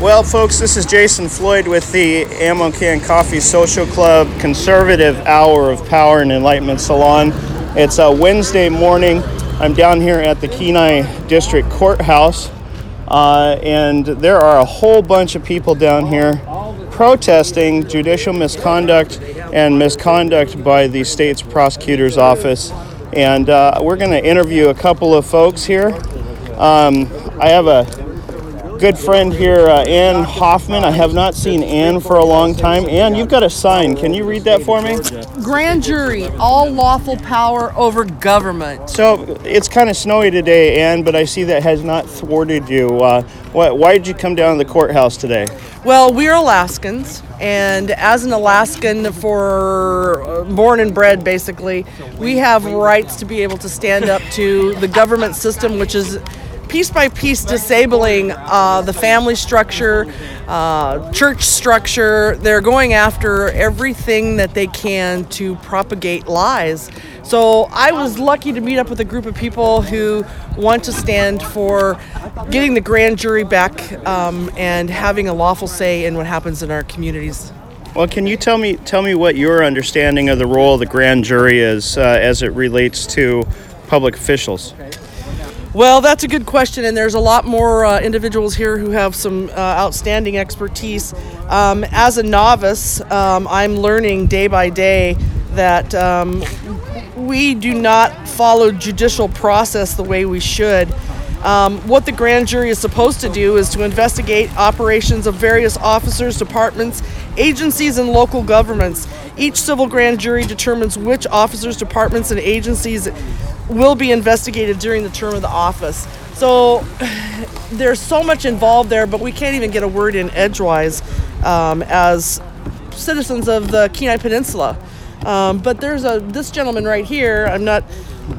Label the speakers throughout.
Speaker 1: Well, folks, this is Jason Floyd with the Ammo Can Coffee Social Club Conservative Hour of Power and Enlightenment Salon. It's a Wednesday morning. I'm down here at the Kenai District Courthouse, uh, and there are a whole bunch of people down here protesting judicial misconduct and misconduct by the state's prosecutor's office. And uh, we're going to interview a couple of folks here. Um, I have a good friend here, uh, Ann Hoffman. I have not seen Ann for a long time. Ann, you've got a sign. Can you read that for me?
Speaker 2: Grand jury, all lawful power over government.
Speaker 1: So it's kind of snowy today, Ann, but I see that has not thwarted you. Uh, why, why did you come down to the courthouse today?
Speaker 2: Well, we're Alaskans, and as an Alaskan, for uh, born and bred, basically, we have rights to be able to stand up to the government system, which is piece by piece disabling uh, the family structure, uh, church structure. They're going after everything that they can to propagate lies. So I was lucky to meet up with a group of people who want to stand for getting the grand jury back um, and having a lawful say in what happens in our communities.
Speaker 1: Well, can you tell me tell me what your understanding of the role of the grand jury is uh, as it relates to public officials?
Speaker 2: Well, that's a good question, and there's a lot more uh, individuals here who have some uh, outstanding expertise. Um, as a novice, um, I'm learning day by day that um, we do not follow judicial process the way we should. Um, what the grand jury is supposed to do is to investigate operations of various officers, departments, agencies, and local governments. Each civil grand jury determines which officers, departments, and agencies will be investigated during the term of the office. So there's so much involved there, but we can't even get a word in edgewise um, as citizens of the Kenai Peninsula. Um, but there's a this gentleman right here. I'm not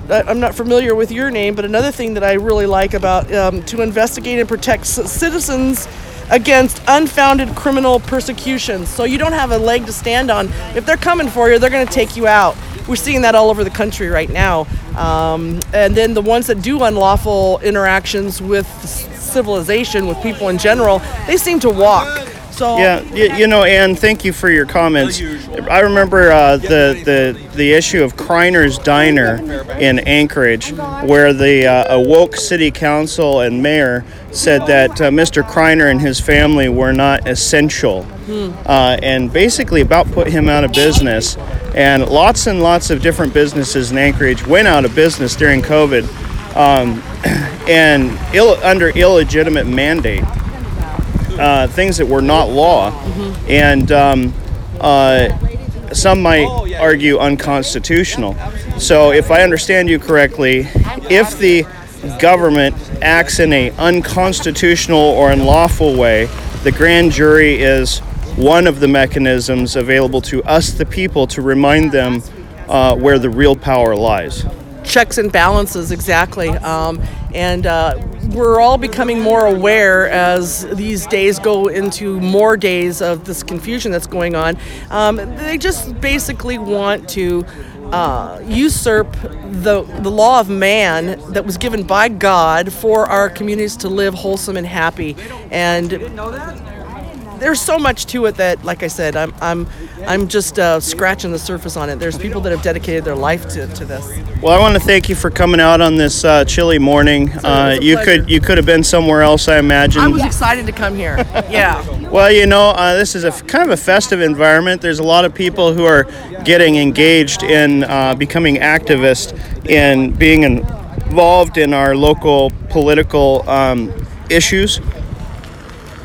Speaker 2: I'm not familiar with your name, but another thing that I really like about um, to investigate and protect citizens against unfounded criminal persecution. So you don't have a leg to stand on. If they're coming for you, they're going to take you out. We're seeing that all over the country right now. Um, and then the ones that do unlawful interactions with civilization, with people in general, they seem to walk. So
Speaker 1: yeah, you, you know, Ann, thank you for your comments. I remember uh, the the the issue of Kriner's Diner in Anchorage, where the uh, awoke city council and mayor said that uh, Mr. Kreiner and his family were not essential, hmm. uh, and basically about put him out of business. And lots and lots of different businesses in Anchorage went out of business during COVID, um, and Ill, under illegitimate mandate uh, things that were not law, mm-hmm. and um, uh, some might argue unconstitutional. So, if I understand you correctly, if the government acts in a unconstitutional or unlawful way, the grand jury is one of the mechanisms available to us, the people, to remind them uh, where the real power lies.
Speaker 2: Checks and balances, exactly. Um, and uh, we're all becoming more aware as these days go into more days of this confusion that's going on. Um, they just basically want to uh, usurp the the law of man that was given by God for our communities to live wholesome and happy. And there's so much to it that, like I said, I'm I'm I'm just uh, scratching the surface on it. There's people that have dedicated their life to, to this.
Speaker 1: Well, I want to thank you for coming out on this uh, chilly morning. Uh, you could you could have been somewhere else, I imagine. I
Speaker 2: was excited to come here. Yeah.
Speaker 1: well, you know, uh, this is a f- kind of a festive environment. There's a lot of people who are getting engaged in uh, becoming activists in being involved in our local political um, issues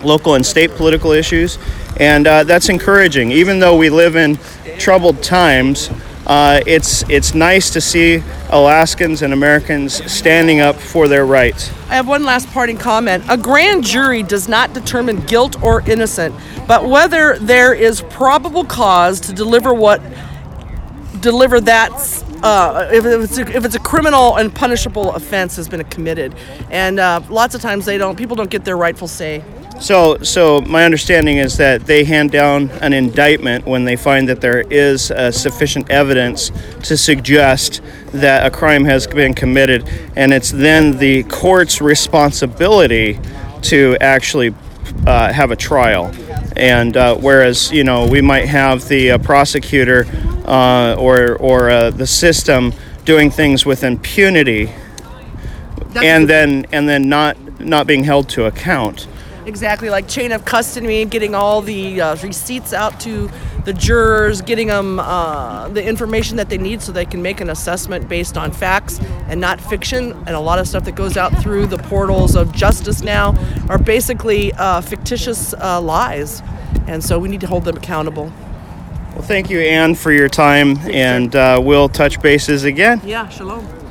Speaker 1: local and state political issues, and uh, that's encouraging. Even though we live in troubled times, uh, it's it's nice to see Alaskans and Americans standing up for their rights.
Speaker 2: I have one last parting comment. A grand jury does not determine guilt or innocent, but whether there is probable cause to deliver what deliver that uh, if, it's a, if it's a criminal and punishable offense has been committed, and uh, lots of times they don't people don't get their rightful say.
Speaker 1: So, so my understanding is that they hand down an indictment when they find that there is uh, sufficient evidence to suggest that a crime has been committed, and it's then the court's responsibility to actually uh, have a trial. And uh, whereas you know we might have the uh, prosecutor uh, or or uh, the system doing things with impunity,
Speaker 2: That's
Speaker 1: and then and then not not being held to account.
Speaker 2: Exactly, like chain of custody, getting all the uh, receipts out to the jurors, getting them uh, the information that they need so they can make an assessment based on facts and not fiction. And a lot of stuff that goes out through the portals of justice now are basically uh, fictitious uh, lies. And so we need to hold them accountable.
Speaker 1: Well, thank you, Anne, for your time, and uh, we'll touch bases again.
Speaker 2: Yeah, shalom.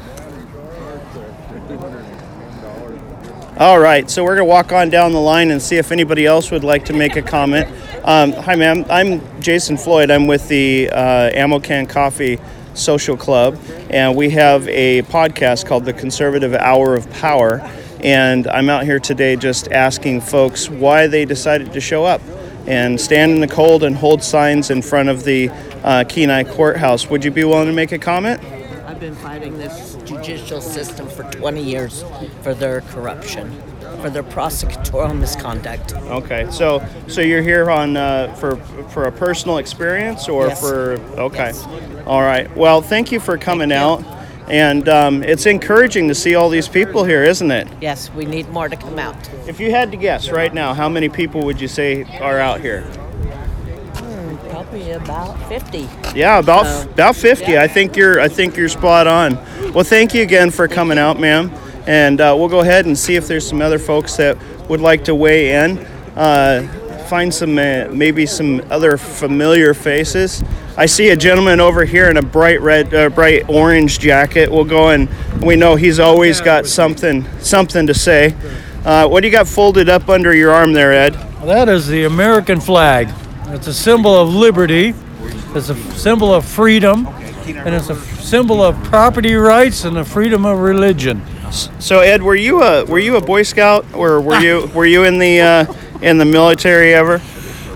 Speaker 1: All right, so we're going to walk on down the line and see if anybody else would like to make a comment. Um, hi, ma'am. I'm Jason Floyd. I'm with the uh, Ammo Can Coffee Social Club, and we have a podcast called The Conservative Hour of Power. And I'm out here today just asking folks why they decided to show up and stand in the cold and hold signs in front of the uh, Kenai Courthouse. Would you be willing to make a comment?
Speaker 3: I've been fighting this judicial system for 20 years for their corruption, for their prosecutorial misconduct.
Speaker 1: Okay, so so you're here on uh, for for a personal experience or
Speaker 3: Yes.
Speaker 1: for okay,
Speaker 3: Yes.
Speaker 1: all right. Well, thank you for coming
Speaker 3: you.
Speaker 1: out, and um, it's encouraging to see all these people here, isn't it?
Speaker 3: Yes, we need more to come out.
Speaker 1: If you had to guess right now, how many people would you say are out here?
Speaker 3: Probably about 50.
Speaker 1: Yeah, about
Speaker 3: So,
Speaker 1: about 50.
Speaker 3: yeah.
Speaker 1: I think you're I think you're spot on. Well, thank you again for coming out, ma'am. And uh, we'll go ahead and see if there's some other folks that would like to weigh in. Uh, find some uh, maybe some other familiar faces. I see a gentleman over here in a bright red, uh, bright orange jacket. We'll go and we know he's always got something something to say. Uh, what do you got folded up under your arm there, Ed?
Speaker 4: That is the American flag. It's a symbol of liberty, it's a symbol of freedom, and it's a symbol of property rights and the freedom of religion.
Speaker 1: So Ed, were you a were you a Boy Scout or were you were you in the uh, in the military ever?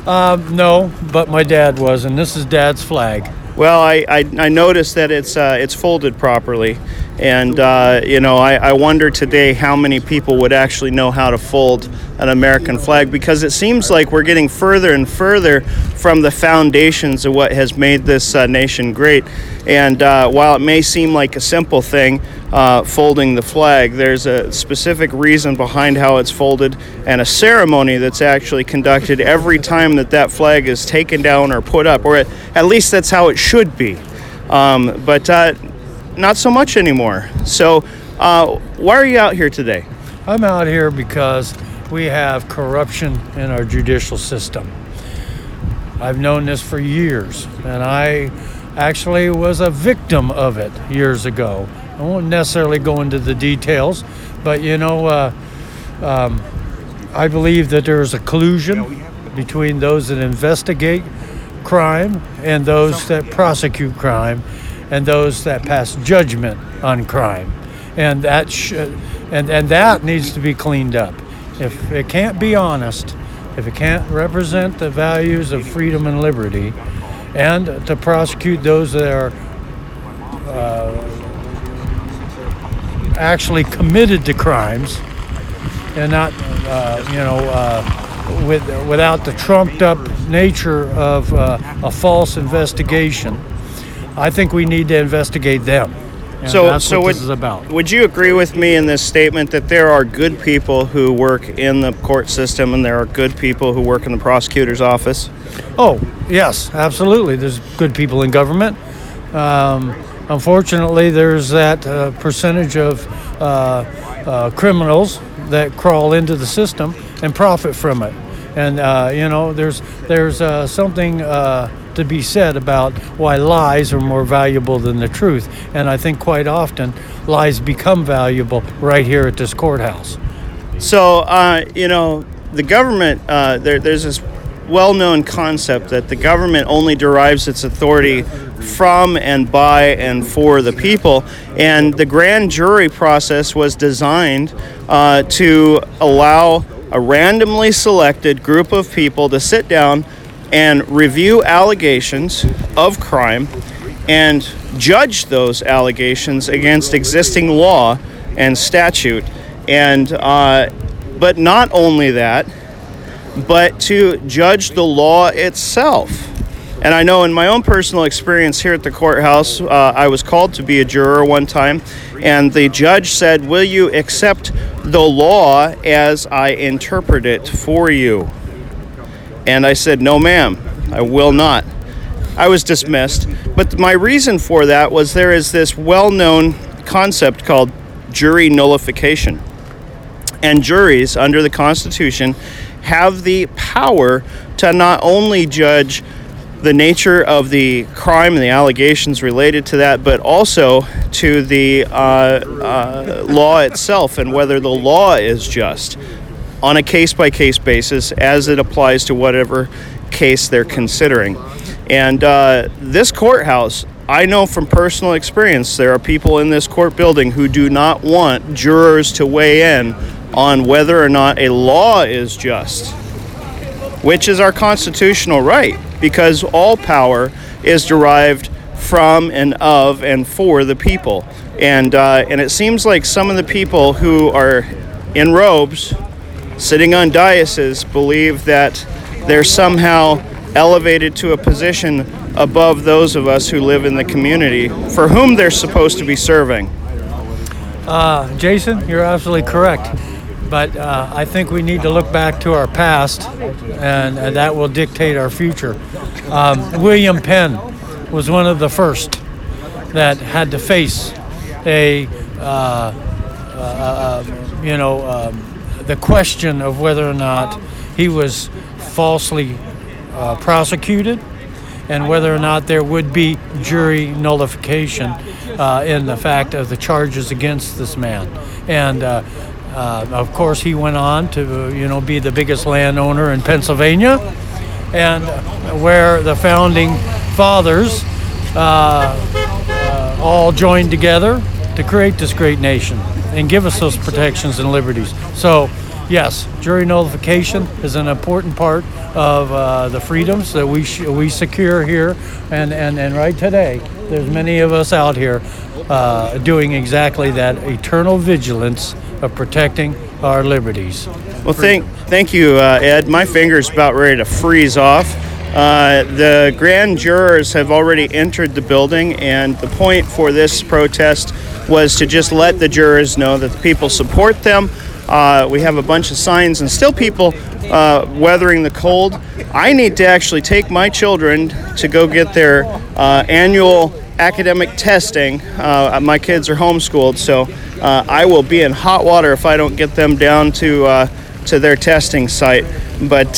Speaker 4: Um, no, but my dad was, and this is dad's flag.
Speaker 1: Well, I, I, I noticed that it's uh, it's folded properly, and uh, you know I, I wonder today how many people would actually know how to fold an American flag because it seems like we're getting further and further from the foundations of what has made this uh, nation great. And uh, while it may seem like a simple thing, uh, folding the flag, there's a specific reason behind how it's folded and a ceremony that's actually conducted every time that that flag is taken down or put up, or at, at least that's how it should be. Um, but uh, not so much anymore. So, uh, why are you out here today?
Speaker 4: I'm out here because we have corruption in our judicial system. I've known this for years, and I actually was a victim of it years ago. I won't necessarily go into the details, but you know, uh, um, I believe that there is a collusion between those that investigate crime and those that prosecute crime and those that pass judgment on crime. And that sh- and, and that needs to be cleaned up. If it can't be honest, if it can't represent the values of freedom and liberty, and to prosecute those that are uh, actually committed to crimes and not, uh, you know, uh, with, without the trumped up nature of uh, a false investigation, I think we need to investigate them. And
Speaker 1: So, so
Speaker 4: what
Speaker 1: would,
Speaker 4: this is about.
Speaker 1: would you agree with me in this statement that there are good people who work in the court system and there are good people who work in the prosecutor's office?
Speaker 4: Oh, yes, absolutely. There's good people in government. Um, unfortunately, there's that uh, percentage of uh, uh, criminals that crawl into the system and profit from it. And uh, you know, there's there's uh, something uh, to be said about why lies are more valuable than the truth. And I think quite often lies become valuable right here at this courthouse.
Speaker 1: So, uh, you know, the government, uh, there, there's this well known concept that the government only derives its authority from and by and for the people. And the grand jury process was designed uh, to allow a randomly selected group of people to sit down and review allegations of crime and judge those allegations against existing law and statute. And uh, but not only that, but to judge the law itself. And I know in my own personal experience here at the courthouse, uh, I was called to be a juror one time, and the judge said, Will you accept the law as I interpret it for you? And I said, No, ma'am, I will not. I was dismissed. But my reason for that was there is this well known concept called jury nullification. And juries, under the Constitution, have the power to not only judge the nature of the crime and the allegations related to that, but also to the uh, uh, law itself and whether the law is just on a case by case basis as it applies to whatever case they're considering. And uh, this courthouse, I know from personal experience, there are people in this court building who do not want jurors to weigh in on whether or not a law is just, which is our constitutional right because all power is derived from and of and for the people. And, uh, and it seems like some of the people who are in robes, sitting on dioceses, believe that they're somehow elevated to a position above those of us who live in the community for whom they're supposed to be serving.
Speaker 4: Uh, Jason, you're absolutely correct. But uh, I think we need to look back to our past, and, and that will dictate our future. Um, William Penn was one of the first that had to face a, uh, uh, uh, you know, um, the question of whether or not he was falsely uh, prosecuted and whether or not there would be jury nullification uh, in the fact of the charges against this man. And uh, uh, of course, he went on to, you know, be the biggest landowner in Pennsylvania, and where the founding fathers uh, uh, all joined together to create this great nation and give us those protections and liberties. So, yes, jury nullification is an important part of uh, the freedoms that we sh- we secure here, and, and, and right today, there's many of us out here uh, doing exactly that eternal vigilance of protecting our liberties.
Speaker 1: Well, thank, thank you, uh, Ed. My finger's about ready to freeze off. Uh, the grand jurors have already entered the building, and the point for this protest was to just let the jurors know that the people support them. Uh, we have a bunch of signs, and still people uh, weathering the cold. I need to actually take my children to go get their uh, annual academic testing. Uh, my kids are homeschooled, so uh, I will be in hot water if I don't get them down to uh, to their testing site. But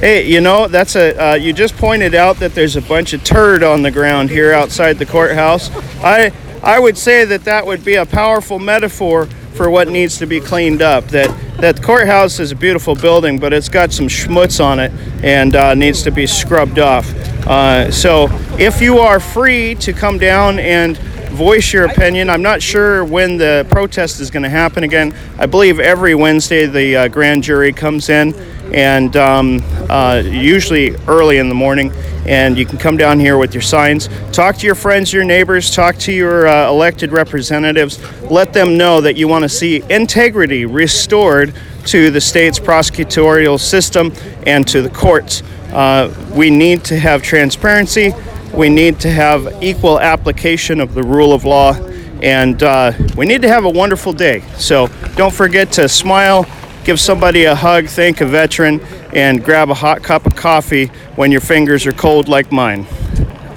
Speaker 1: hey, you know that's a you just pointed out that there's a bunch of turd on the ground here outside the courthouse. I I would say that that would be a powerful metaphor for what needs to be cleaned up. That that courthouse is a beautiful building, but it's got some schmutz on it and uh, needs to be scrubbed off. Uh, so if you are free to come down and voice your opinion. I'm not sure when the protest is going to happen again. I believe every Wednesday the uh, grand jury comes in, and um, uh, usually early in the morning. And you can come down here with your signs, talk to your friends, your neighbors, talk to your uh, elected representatives. Let them know that you want to see integrity restored to the state's prosecutorial system and to the courts. Uh, we need to have transparency we need to have equal application of the rule of law, and uh, we need to have a wonderful day. So don't forget to smile, give somebody a hug, thank a veteran, and grab a hot cup of coffee when your fingers are cold like mine.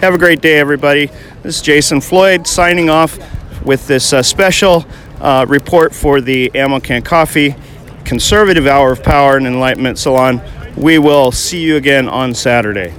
Speaker 1: Have a great day, everybody. This is Jason Floyd signing off with this uh, special uh, report for the Ammo Can Coffee Conservative Hour of Power and Enlightenment Salon. We will see you again on Saturday.